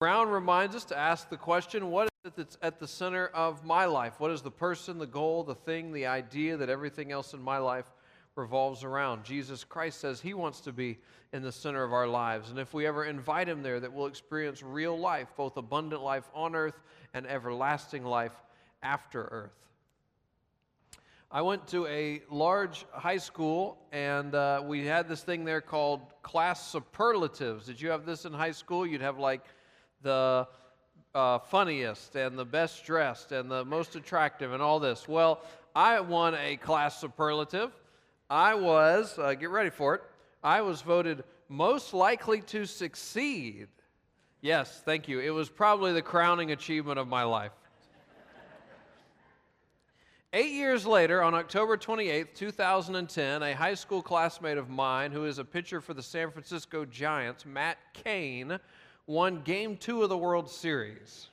Brown reminds us to ask the question what is it that's at the center of my life? What is the person, the goal, the thing, the idea that everything else in my life revolves around? Jesus Christ says he wants to be in the center of our lives. And if we ever invite him there, that we'll experience real life, both abundant life on earth and everlasting life after earth. I went to a large high school, and uh, we had this thing there called class superlatives. Did you have this in high school? You'd have like the uh, funniest and the best dressed and the most attractive and all this. Well, I won a class superlative. I was, uh, get ready for it, I was voted most likely to succeed. Yes, thank you. It was probably the crowning achievement of my life. Eight years later, on October 28, 2010, a high school classmate of mine who is a pitcher for the San Francisco Giants, Matt Cain, won game two of the World Series.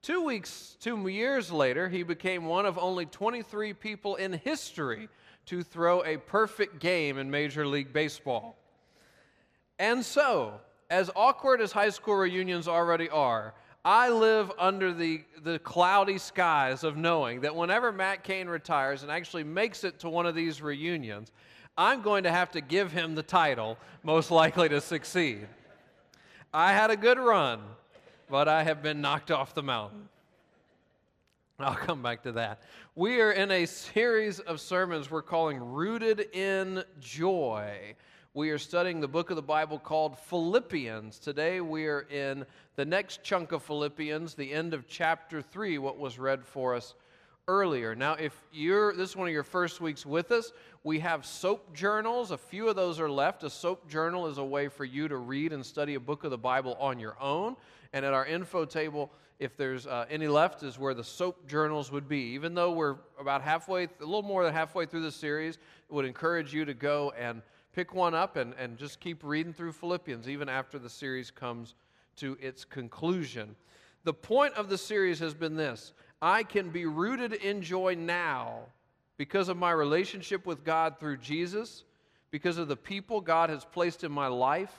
two weeks, two years later, he became one of only 23 people in history to throw a perfect game in Major League Baseball. And so, as awkward as high school reunions already are, I live under the, the cloudy skies of knowing that whenever Matt Cain retires and actually makes it to one of these reunions, I'm going to have to give him the title, most likely to succeed. I had a good run, but I have been knocked off the mountain. I'll come back to that. We are in a series of sermons we're calling Rooted in Joy. We are studying the book of the Bible called Philippians. Today we are in the next chunk of Philippians, the end of chapter 3, what was read for us earlier. Now, if you're this is one of your first weeks with us, we have soap journals. A few of those are left. A soap journal is a way for you to read and study a book of the Bible on your own. And at our info table, if there's uh, any left, is where the soap journals would be. Even though we're about halfway, a little more than halfway through the series, would encourage you to go and pick one up and, and just keep reading through Philippians, even after the series comes to its conclusion. The point of the series has been this I can be rooted in joy now because of my relationship with God through Jesus, because of the people God has placed in my life,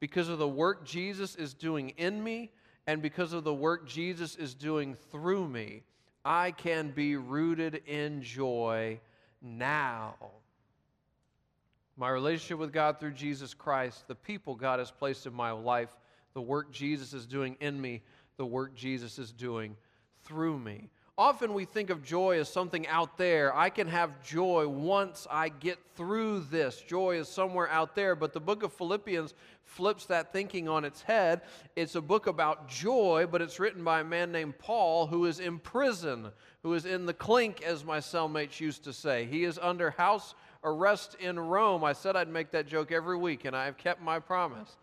because of the work Jesus is doing in me, and because of the work Jesus is doing through me. I can be rooted in joy now. My relationship with God through Jesus Christ, the people God has placed in my life, the work Jesus is doing in me, the work Jesus is doing through me. Often we think of joy as something out there. I can have joy once I get through this. Joy is somewhere out there. But the book of Philippians flips that thinking on its head. It's a book about joy, but it's written by a man named Paul who is in prison, who is in the clink, as my cellmates used to say. He is under house arrest in Rome. I said I'd make that joke every week, and I have kept my promise.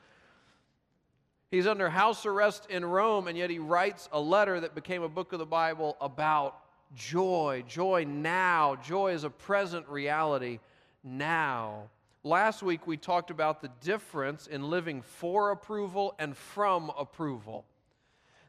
He's under house arrest in Rome, and yet he writes a letter that became a book of the Bible about joy. Joy now. Joy is a present reality now. Last week we talked about the difference in living for approval and from approval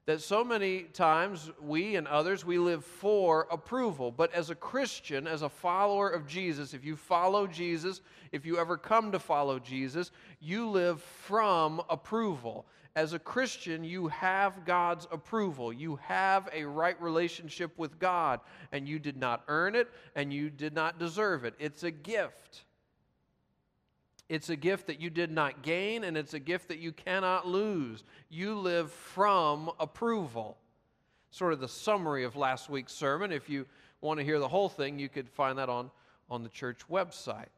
that so many times we and others we live for approval but as a christian as a follower of jesus if you follow jesus if you ever come to follow jesus you live from approval as a christian you have god's approval you have a right relationship with god and you did not earn it and you did not deserve it it's a gift it's a gift that you did not gain, and it's a gift that you cannot lose. You live from approval. Sort of the summary of last week's sermon. If you want to hear the whole thing, you could find that on, on the church website.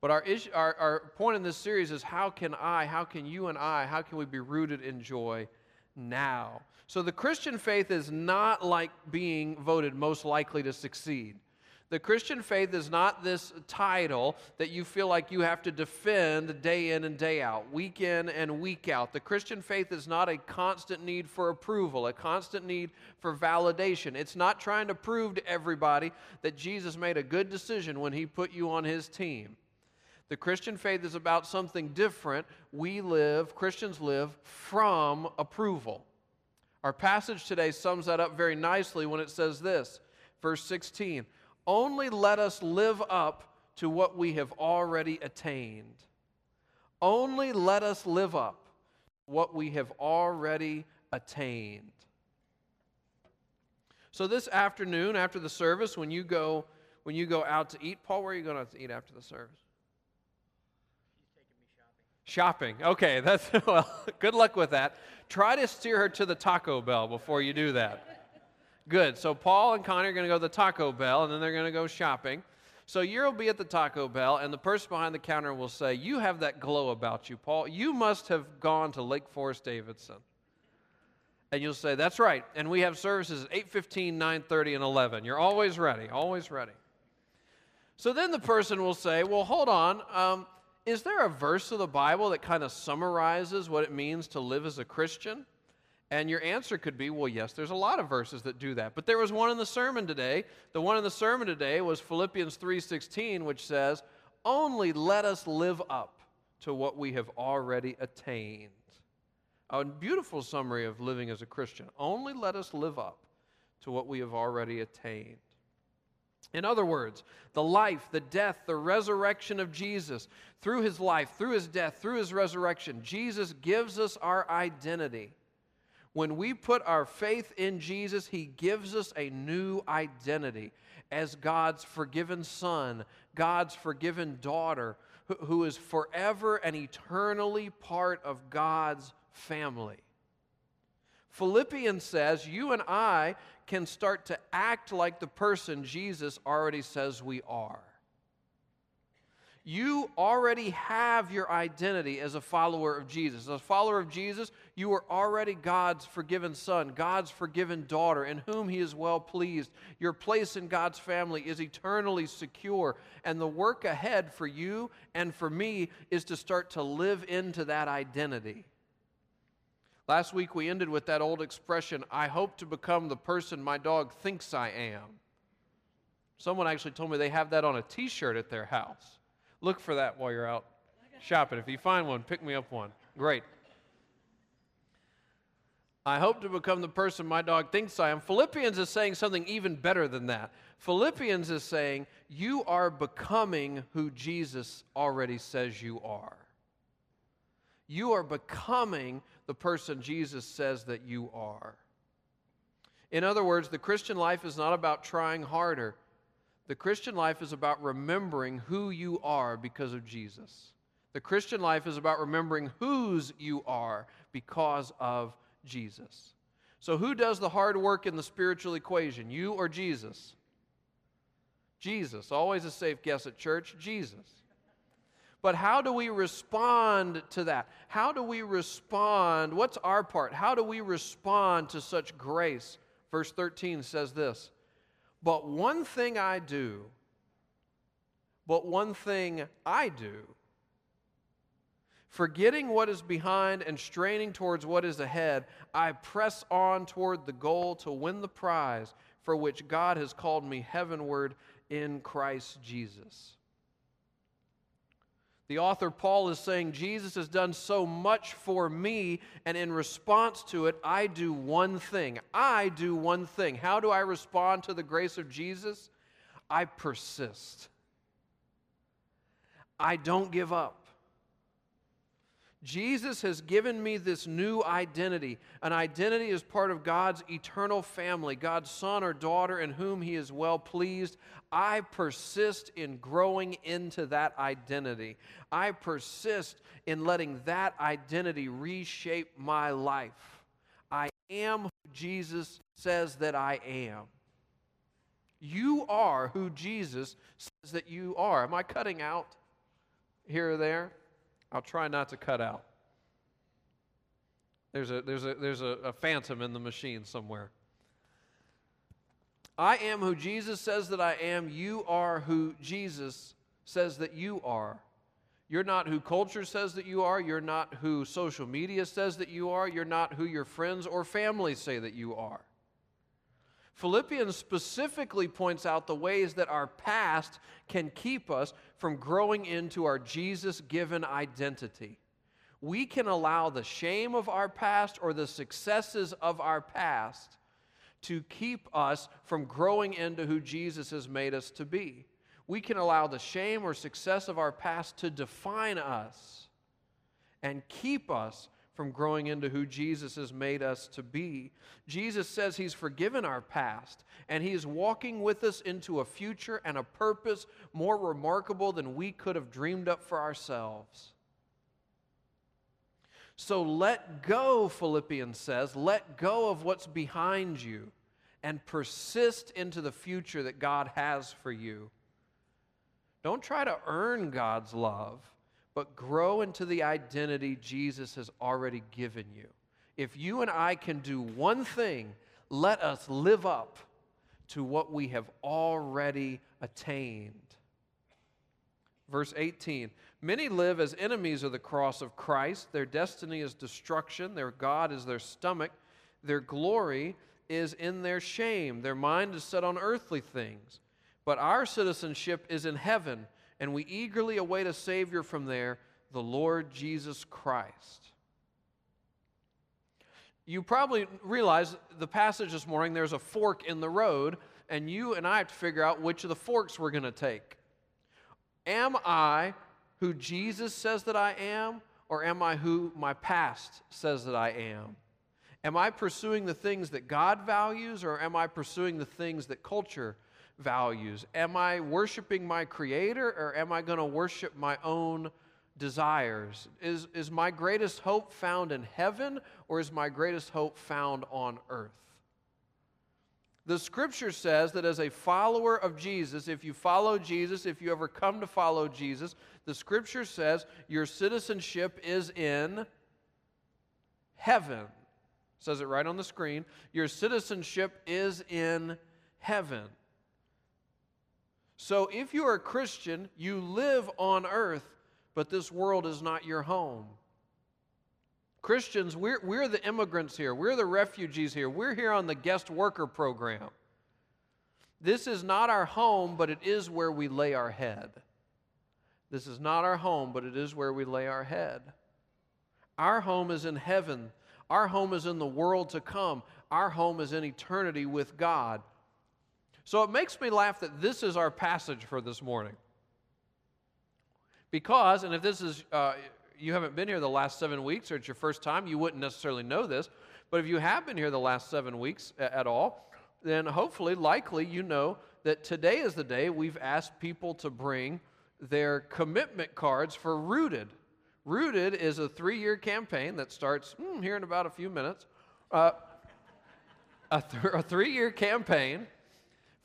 But our, issue, our, our point in this series is how can I, how can you and I, how can we be rooted in joy now? So the Christian faith is not like being voted most likely to succeed. The Christian faith is not this title that you feel like you have to defend day in and day out, week in and week out. The Christian faith is not a constant need for approval, a constant need for validation. It's not trying to prove to everybody that Jesus made a good decision when he put you on his team. The Christian faith is about something different. We live, Christians live from approval. Our passage today sums that up very nicely when it says this, verse 16 only let us live up to what we have already attained. Only let us live up what we have already attained. So this afternoon, after the service, when you go when you go out to eat, Paul, where are you going to eat after the service? Shopping. Okay, that's well, good luck with that. Try to steer her to the Taco Bell before you do that. Good. So Paul and Connie are going to go to the Taco Bell and then they're going to go shopping. So you'll be at the Taco Bell and the person behind the counter will say, "You have that glow about you, Paul. You must have gone to Lake Forest Davidson." And you'll say, "That's right." And we have services at 8:15, 9:30 and 11. You're always ready, always ready. So then the person will say, Well, hold on. Um, is there a verse of the Bible that kind of summarizes what it means to live as a Christian? And your answer could be, well, yes, there's a lot of verses that do that. But there was one in the sermon today. The one in the sermon today was Philippians 3:16, which says, "Only let us live up to what we have already attained." A beautiful summary of living as a Christian. Only let us live up to what we have already attained. In other words, the life, the death, the resurrection of Jesus, through his life, through his death, through his resurrection, Jesus gives us our identity. When we put our faith in Jesus, he gives us a new identity as God's forgiven son, God's forgiven daughter, who is forever and eternally part of God's family. Philippians says you and I can start to act like the person Jesus already says we are. You already have your identity as a follower of Jesus. As a follower of Jesus, you are already God's forgiven son, God's forgiven daughter, in whom He is well pleased. Your place in God's family is eternally secure. And the work ahead for you and for me is to start to live into that identity. Last week we ended with that old expression I hope to become the person my dog thinks I am. Someone actually told me they have that on a t shirt at their house. Look for that while you're out shopping. If you find one, pick me up one. Great. I hope to become the person my dog thinks I am. Philippians is saying something even better than that. Philippians is saying, You are becoming who Jesus already says you are. You are becoming the person Jesus says that you are. In other words, the Christian life is not about trying harder. The Christian life is about remembering who you are because of Jesus. The Christian life is about remembering whose you are because of Jesus. So, who does the hard work in the spiritual equation, you or Jesus? Jesus. Always a safe guess at church Jesus. But how do we respond to that? How do we respond? What's our part? How do we respond to such grace? Verse 13 says this But one thing I do, but one thing I do, forgetting what is behind and straining towards what is ahead, I press on toward the goal to win the prize for which God has called me heavenward in Christ Jesus. The author Paul is saying, Jesus has done so much for me, and in response to it, I do one thing. I do one thing. How do I respond to the grace of Jesus? I persist. I don't give up. Jesus has given me this new identity. An identity as part of God's eternal family, God's son or daughter in whom he is well pleased. I persist in growing into that identity. I persist in letting that identity reshape my life. I am who Jesus says that I am. You are who Jesus says that you are. Am I cutting out here or there? I'll try not to cut out. There's a, there's a, there's a, a phantom in the machine somewhere. I am who Jesus says that I am. You are who Jesus says that you are. You're not who culture says that you are. You're not who social media says that you are. You're not who your friends or family say that you are. Philippians specifically points out the ways that our past can keep us from growing into our Jesus given identity. We can allow the shame of our past or the successes of our past to keep us from growing into who Jesus has made us to be. We can allow the shame or success of our past to define us and keep us from growing into who Jesus has made us to be. Jesus says He's forgiven our past, and He is walking with us into a future and a purpose more remarkable than we could have dreamed up for ourselves. So let go, Philippians says, let go of what's behind you and persist into the future that God has for you. Don't try to earn God's love, but grow into the identity Jesus has already given you. If you and I can do one thing, let us live up to what we have already attained. Verse 18 Many live as enemies of the cross of Christ. Their destiny is destruction, their God is their stomach, their glory is in their shame. Their mind is set on earthly things. But our citizenship is in heaven, and we eagerly await a Savior from there, the Lord Jesus Christ. You probably realize the passage this morning, there's a fork in the road, and you and I have to figure out which of the forks we're going to take. Am I who Jesus says that I am, or am I who my past says that I am? Am I pursuing the things that God values, or am I pursuing the things that culture values? Am I worshiping my Creator, or am I going to worship my own desires? Is, is my greatest hope found in heaven, or is my greatest hope found on earth? The scripture says that as a follower of Jesus, if you follow Jesus, if you ever come to follow Jesus, the scripture says your citizenship is in heaven says it right on the screen. Your citizenship is in heaven. So if you are a Christian, you live on earth, but this world is not your home. Christians, we're, we're the immigrants here. We're the refugees here. We're here on the guest worker program. This is not our home, but it is where we lay our head. This is not our home, but it is where we lay our head. Our home is in heaven. Our home is in the world to come. Our home is in eternity with God. So it makes me laugh that this is our passage for this morning. Because, and if this is, uh, you haven't been here the last seven weeks or it's your first time, you wouldn't necessarily know this. But if you have been here the last seven weeks at all, then hopefully, likely, you know that today is the day we've asked people to bring their commitment cards for Rooted. Rooted is a three year campaign that starts hmm, here in about a few minutes. Uh, a, th- a three year campaign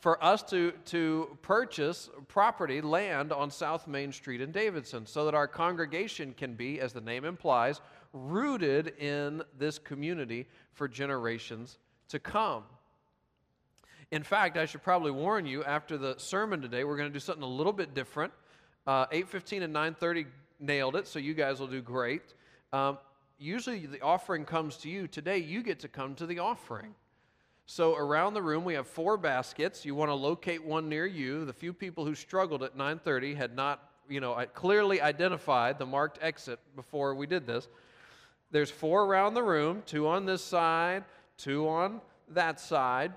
for us to, to purchase property, land on South Main Street in Davidson, so that our congregation can be, as the name implies, rooted in this community for generations to come. In fact, I should probably warn you after the sermon today, we're going to do something a little bit different. Uh, 8:15 and 9:30 nailed it, so you guys will do great. Um, usually the offering comes to you. Today, you get to come to the offering. So around the room, we have four baskets. You want to locate one near you. The few people who struggled at 9:30 had not, you know, clearly identified the marked exit before we did this. There's four around the room, two on this side, two on that side.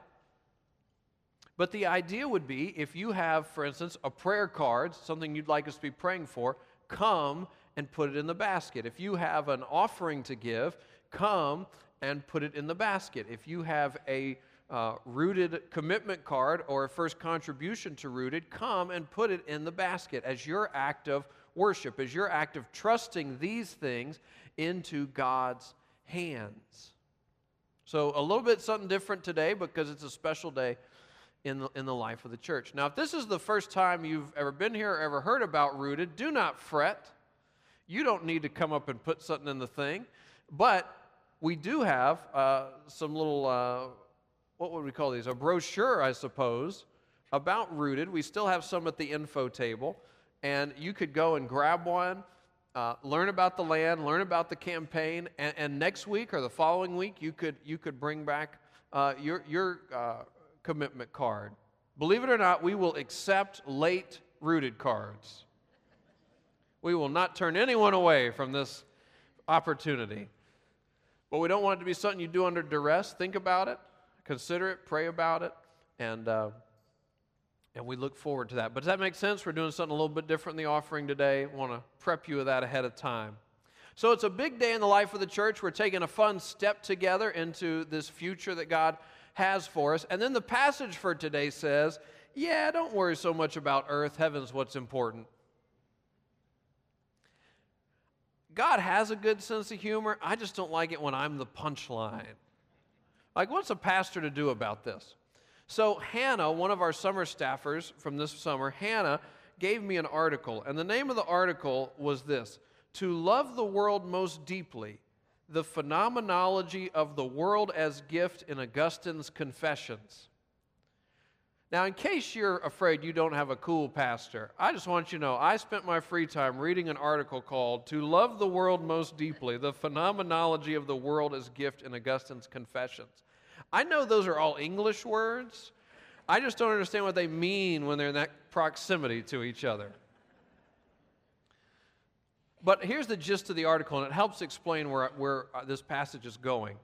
But the idea would be if you have, for instance, a prayer card, something you'd like us to be praying for, come and put it in the basket. If you have an offering to give, come and put it in the basket. If you have a uh, rooted commitment card or a first contribution to rooted, come and put it in the basket as your act of worship, as your act of trusting these things into God's hands. So, a little bit something different today because it's a special day in the, in the life of the church. Now, if this is the first time you've ever been here or ever heard about Rooted, do not fret. You don't need to come up and put something in the thing. But we do have uh, some little, uh, what would we call these? A brochure, I suppose, about Rooted. We still have some at the info table. And you could go and grab one, uh, learn about the land, learn about the campaign, and, and, next week or the following week, you could, you could bring back uh, your, your uh, commitment card. Believe it or not, we will accept late rooted cards. We will not turn anyone away from this opportunity. But we don't want it to be something you do under duress. Think about it, consider it, pray about it, and, uh, and we look forward to that. But does that make sense? We're doing something a little bit different in the offering today. Want to prep you with that ahead of time. So it's a big day in the life of the church. We're taking a fun step together into this future that God has for us. And then the passage for today says, Yeah, don't worry so much about earth. Heaven's what's important. God has a good sense of humor. I just don't like it when I'm the punchline. Like, what's a pastor to do about this? So, Hannah, one of our summer staffers from this summer, Hannah gave me an article, and the name of the article was this To Love the World Most Deeply The Phenomenology of the World as Gift in Augustine's Confessions. Now, in case you're afraid you don't have a cool pastor, I just want you to know I spent my free time reading an article called To Love the World Most Deeply The Phenomenology of the World as Gift in Augustine's Confessions. I know those are all English words. I just don't understand what they mean when they're in that proximity to each other. But here's the gist of the article, and it helps explain where, where uh, this passage is going.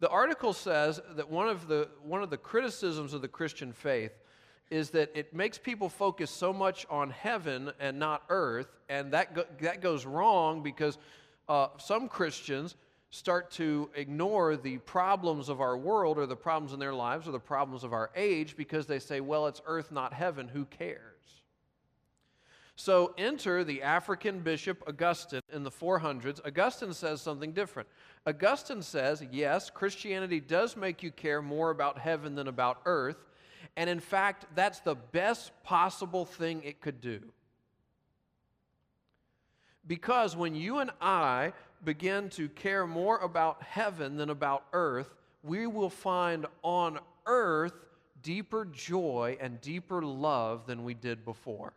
The article says that one of, the, one of the criticisms of the Christian faith is that it makes people focus so much on heaven and not earth, and that, go, that goes wrong because uh, some Christians start to ignore the problems of our world or the problems in their lives or the problems of our age because they say, well, it's earth, not heaven. Who cares? So enter the African bishop Augustine in the 400s. Augustine says something different. Augustine says, yes, Christianity does make you care more about heaven than about earth. And in fact, that's the best possible thing it could do. Because when you and I begin to care more about heaven than about earth, we will find on earth deeper joy and deeper love than we did before.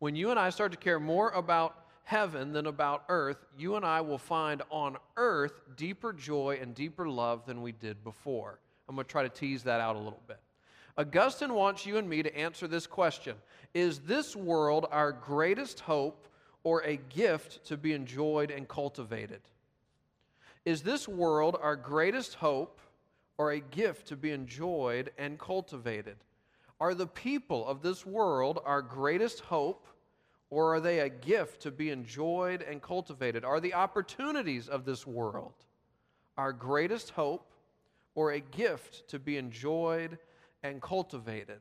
When you and I start to care more about heaven than about earth, you and I will find on earth deeper joy and deeper love than we did before. I'm going to try to tease that out a little bit. Augustine wants you and me to answer this question Is this world our greatest hope or a gift to be enjoyed and cultivated? Is this world our greatest hope or a gift to be enjoyed and cultivated? Are the people of this world our greatest hope or are they a gift to be enjoyed and cultivated? Are the opportunities of this world our greatest hope or a gift to be enjoyed and cultivated?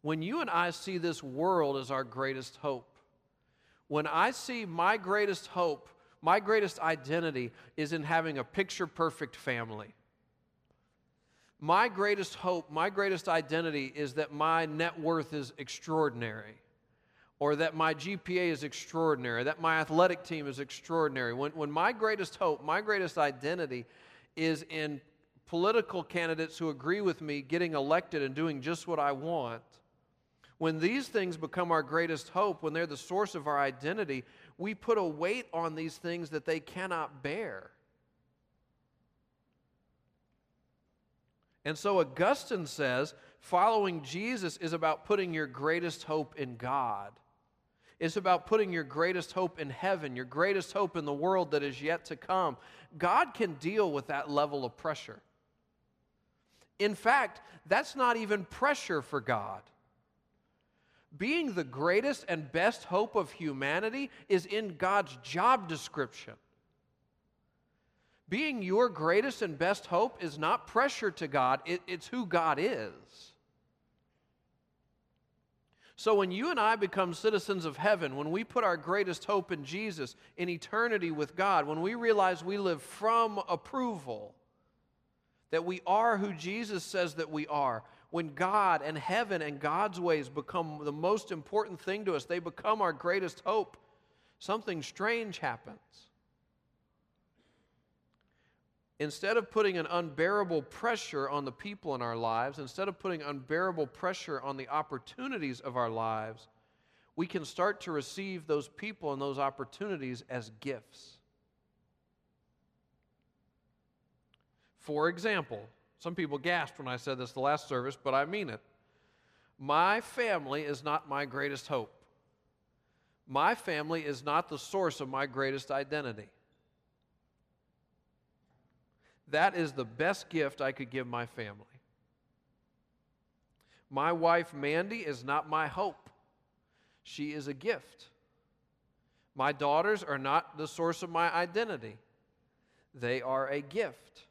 When you and I see this world as our greatest hope, when I see my greatest hope, my greatest identity is in having a picture perfect family. My greatest hope, my greatest identity is that my net worth is extraordinary, or that my GPA is extraordinary, that my athletic team is extraordinary. When, when my greatest hope, my greatest identity is in political candidates who agree with me getting elected and doing just what I want, when these things become our greatest hope, when they're the source of our identity, we put a weight on these things that they cannot bear. And so Augustine says following Jesus is about putting your greatest hope in God. It's about putting your greatest hope in heaven, your greatest hope in the world that is yet to come. God can deal with that level of pressure. In fact, that's not even pressure for God being the greatest and best hope of humanity is in God's job description. Being your greatest and best hope is not pressure to God, it, it's who God is. So when you and I become citizens of heaven, when we put our greatest hope in Jesus, in eternity with God, when we realize we live from approval, that we are who Jesus says that we are, when God and heaven and God's ways become the most important thing to us, they become our greatest hope, something strange happens. Instead of putting an unbearable pressure on the people in our lives, instead of putting unbearable pressure on the opportunities of our lives, we can start to receive those people and those opportunities as gifts. For example, some people gasped when I said this the last service, but I mean it. My family is not my greatest hope. My family is not the source of my greatest identity. That is the best gift I could give my family. My wife, Mandy, is not my hope. She is a gift. My daughters are not the source of my identity, they are a gift.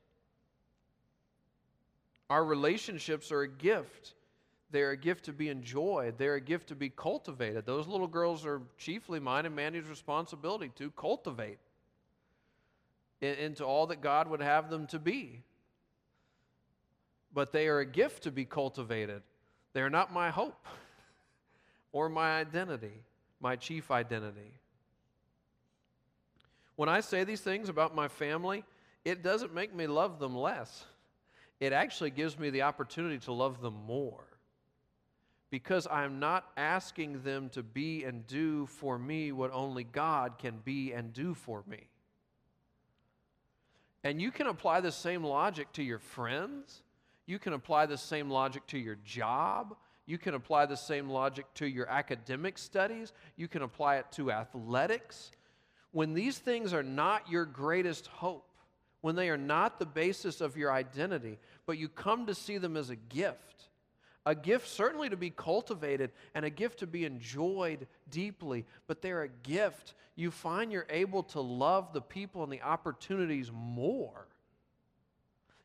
Our relationships are a gift. They're a gift to be enjoyed. They're a gift to be cultivated. Those little girls are chiefly mine and Mandy's responsibility to cultivate into all that God would have them to be. But they are a gift to be cultivated. They are not my hope or my identity, my chief identity. When I say these things about my family, it doesn't make me love them less. It actually gives me the opportunity to love them more because I'm not asking them to be and do for me what only God can be and do for me. And you can apply the same logic to your friends. You can apply the same logic to your job. You can apply the same logic to your academic studies. You can apply it to athletics. When these things are not your greatest hope, when they are not the basis of your identity, but you come to see them as a gift, a gift certainly to be cultivated and a gift to be enjoyed deeply, but they're a gift. You find you're able to love the people and the opportunities more.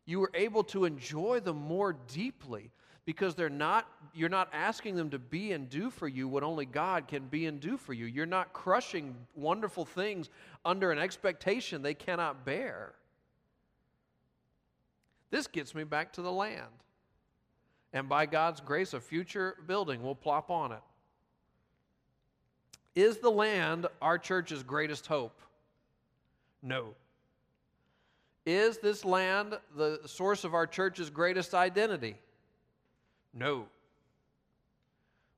You are able to enjoy them more deeply because they're not you're not asking them to be and do for you what only God can be and do for you. You're not crushing wonderful things under an expectation they cannot bear. This gets me back to the land and by God's grace, a future building will plop on it. Is the land our church's greatest hope? No. Is this land the source of our church's greatest identity? No.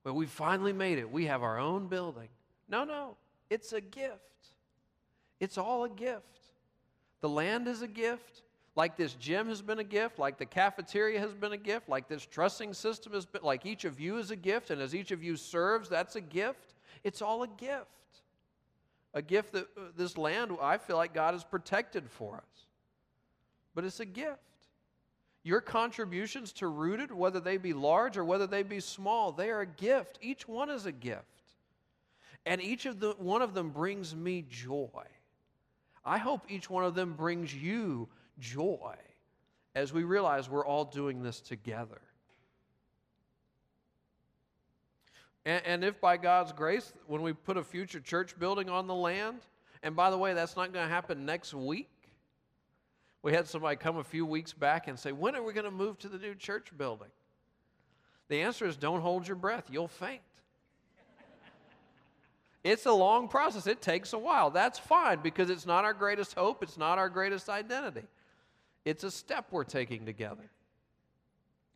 But we finally made it. We have our own building. No, no. It's a gift. It's all a gift. The land is a gift like this gym has been a gift, like the cafeteria has been a gift, like this trussing system has been, like each of you is a gift, and as each of you serves, that's a gift. It's all a gift. A gift that uh, this land, I feel like God has protected for us. But it's a gift. Your contributions to Rooted, whether they be large or whether they be small, they are a gift. Each one is a gift. And each of the one of them brings me joy. I hope each one of them brings you joy as we realize we're all doing this together. And, and, if by God's grace, when we put a future church building on the land, and by the way, that's not going to happen next week. We had somebody come a few weeks back and say, When are we going to move to the new church building? The answer is don't hold your breath, you'll faint. It's a long process. It takes a while. That's fine because it's not our greatest hope, it's not our greatest identity. It's a step we're taking together.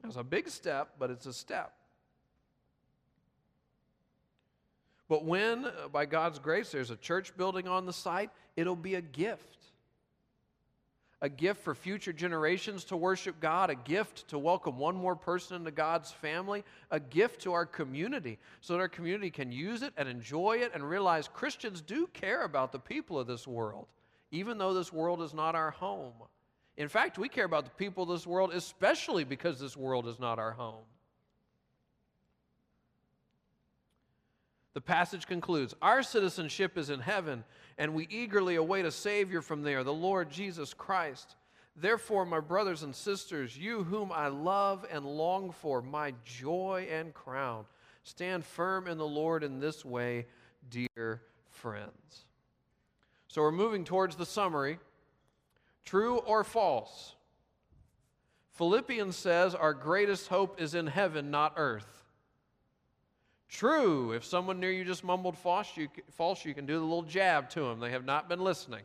It's a big step, but it's a step. But when, uh, by God's grace, there's a church building on the site, it'll be a gift. A gift for future generations to worship God, a gift to welcome one more person into God's family, a gift to our community so that our community can use it and enjoy it and realize Christians do care about the people of this world, even though this world is not our home. In fact, we care about the people of this world, especially because this world is not our home. The passage concludes Our citizenship is in heaven, and we eagerly await a Savior from there, the Lord Jesus Christ. Therefore, my brothers and sisters, you whom I love and long for, my joy and crown, stand firm in the Lord in this way, dear friends. So we're moving towards the summary. True or false? Philippians says our greatest hope is in heaven, not earth. True. If someone near you just mumbled false, you, false, you can do the little jab to them. They have not been listening.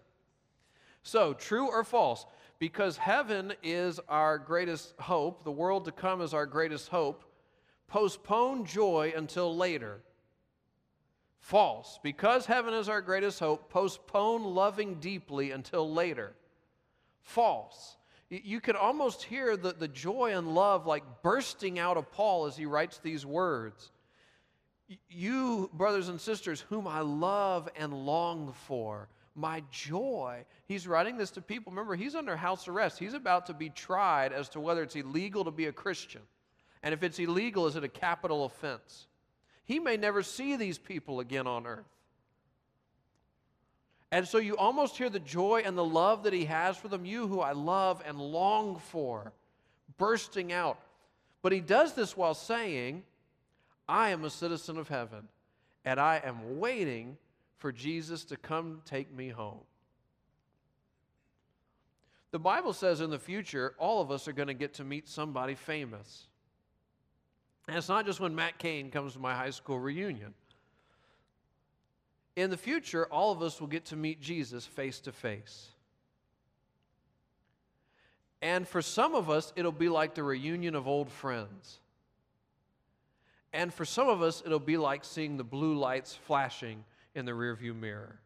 So, true or false? Because heaven is our greatest hope, the world to come is our greatest hope, postpone joy until later. False. Because heaven is our greatest hope, postpone loving deeply until later false. You can almost hear the, the joy and love like bursting out of Paul as he writes these words. You, brothers and sisters, whom I love and long for, my joy. He's writing this to people. Remember, he's under house arrest. He's about to be tried as to whether it's illegal to be a Christian. And if it's illegal, is it a capital offense? He may never see these people again on earth. And so you almost hear the joy and the love that he has for them, you who I love and long for, bursting out. But he does this while saying, I am a citizen of heaven, and I am waiting for Jesus to come take me home. The Bible says in the future, all of us are going to get to meet somebody famous. And it's not just when Matt Cain comes to my high school reunion. In the future, all of us will get to meet Jesus face to face. And for some of us, it'll be like the reunion of old friends. And for some of us, it'll be like seeing the blue lights flashing in the rearview mirror.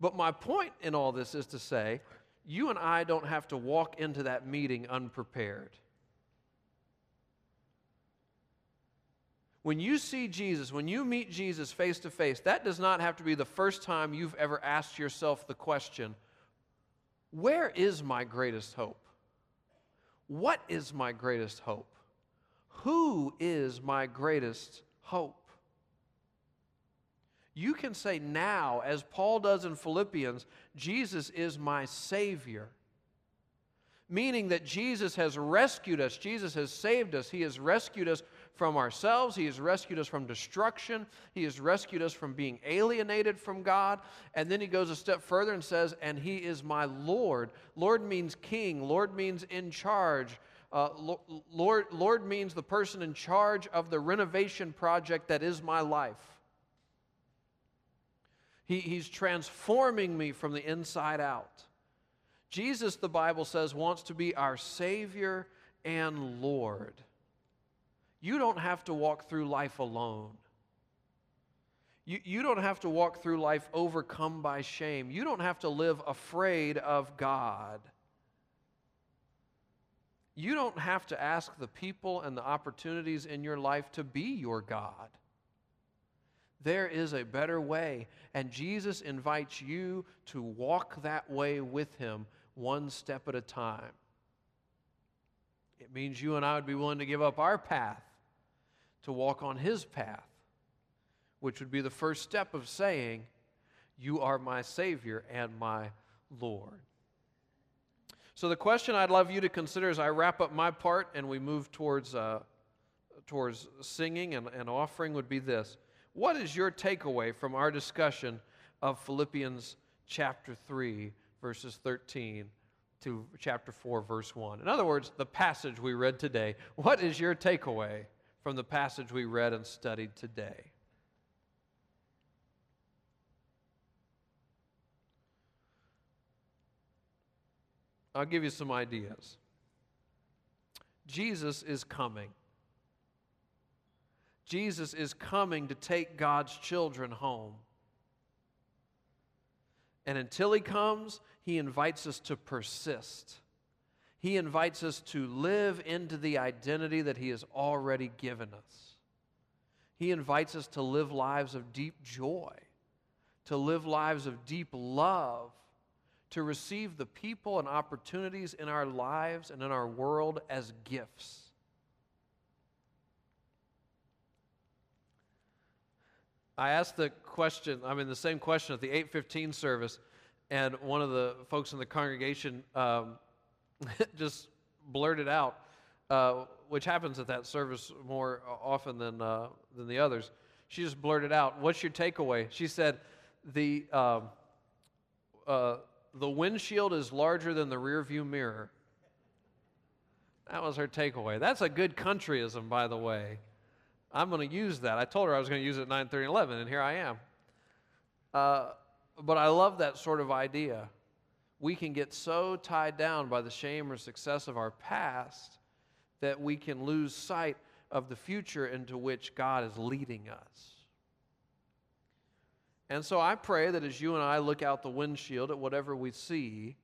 But my point in all this is to say, you and I don't have to walk into that meeting unprepared. When you see Jesus, when you meet Jesus face to face, that does not have to be the first time you've ever asked yourself the question where is my greatest hope? What is my greatest hope? Who is my greatest hope? You can say now, as Paul does in Philippians, Jesus is my Savior. Meaning that Jesus has rescued us, Jesus has saved us, He has rescued us from ourselves. He has rescued us from destruction. He has rescued us from being alienated from God. And then he goes a step further and says, And he is my Lord. Lord means king, Lord means in charge. Uh, Lord, Lord means the person in charge of the renovation project that is my life. He, he's transforming me from the inside out. Jesus, the Bible says, wants to be our Savior and Lord. You don't have to walk through life alone. You, you don't have to walk through life overcome by shame. You don't have to live afraid of God. You don't have to ask the people and the opportunities in your life to be your God. There is a better way, and Jesus invites you to walk that way with Him one step at a time. It means you and I would be willing to give up our path to walk on his path, which would be the first step of saying, You are my Savior and my Lord. So, the question I'd love you to consider as I wrap up my part and we move towards, uh, towards singing and, and offering would be this What is your takeaway from our discussion of Philippians chapter 3, verses 13? to chapter 4, verse 1. In other words, the passage we read today. What is your takeaway from the passage we read and studied today. I'll give you some ideas. Jesus is coming. Jesus is coming to take God's children home. And until he comes, he invites us to persist. He invites us to live into the identity that He has already given us. He invites us to live lives of deep joy, to live lives of deep love, to receive the people and opportunities in our lives and in our world as gifts. I asked the question, I mean, the same question at the 815 service, and one of the folks in the congregation um, just blurted out, uh, which happens at that service more often than, uh, than the others. She just blurted out, What's your takeaway? She said, The, uh, uh, the windshield is larger than the rearview mirror. That was her takeaway. That's a good countryism, by the way. I'm going to use that. I told her I was going to use it at 9 30 11, and here I am. Uh, but I love that sort of idea we can get so tied down by the shame or success of our past that we can lose sight of the future into which God is leading us. And so I pray that as you and I look out the windshield at whatever we see,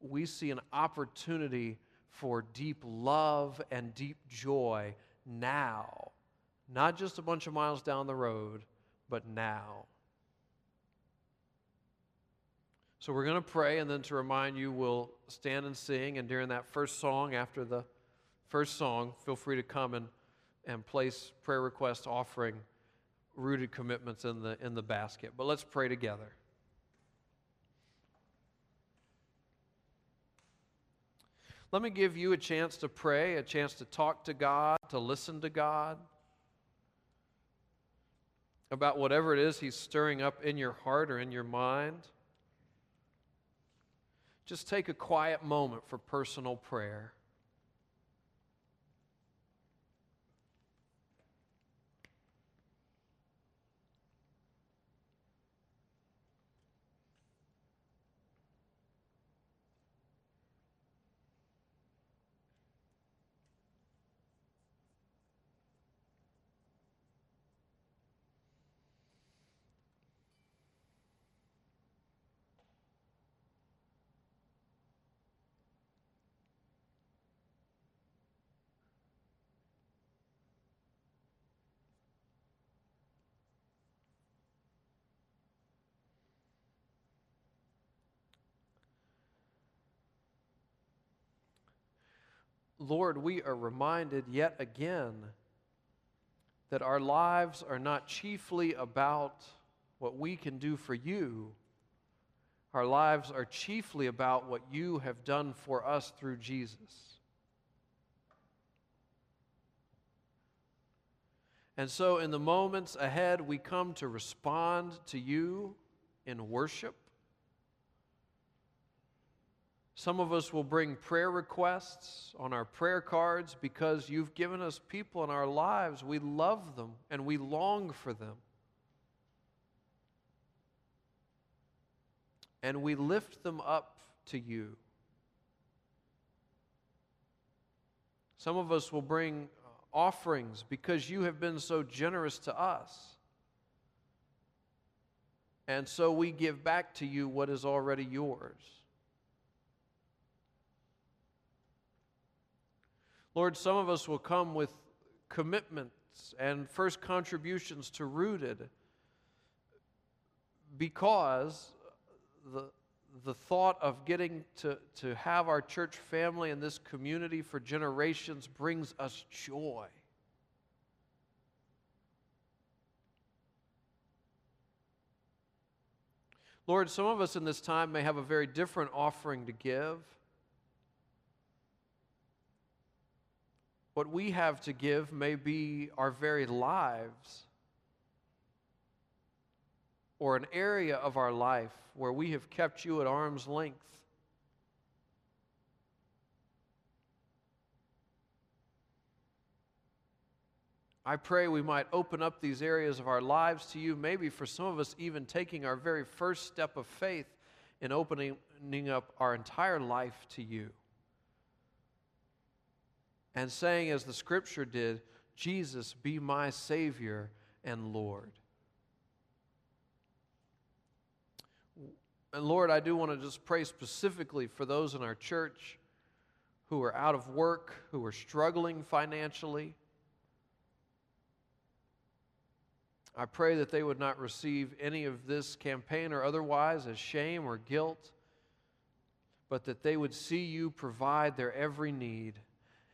we see an opportunity for deep love and deep joy now, not just a bunch of miles down the road, but now. So we're going to pray, and then to remind you, we'll stand and sing. And during that first song, after the first song, feel free to come and, and place prayer requests, offering rooted commitments in the, in the basket. But let's pray together. Let me give you a chance to pray, a chance to talk to God, to listen to God about whatever it is He's stirring up in your heart or in your mind. Just take a quiet moment for personal prayer. Lord, we are reminded yet again that our lives are not chiefly about what we can do for you. Our lives are chiefly about what you have done for us through Jesus. And so, in the moments ahead, we come to respond to you in worship. Some of us will bring prayer requests on our prayer cards because you've given us people in our lives. We love them and we long for them. And we lift them up to you. Some of us will bring offerings because you have been so generous to us. And so we give back to you what is already yours. Lord, some of us will come with commitments and first contributions to Rooted because the, the thought of getting to, to have our church family and this community for generations brings us joy. Lord, some of us in this time may have a very different offering to give. What we have to give may be our very lives or an area of our life where we have kept you at arm's length. I pray we might open up these areas of our lives to you, maybe for some of us, even taking our very first step of faith in opening up our entire life to you and saying, as the scripture did, Jesus, be my Savior and Lord. And Lord, I do want to just pray specifically for those in our church who are out of work, who are struggling financially. I pray that they would not receive any of this campaign or otherwise as shame or guilt, but that they would see you provide their every need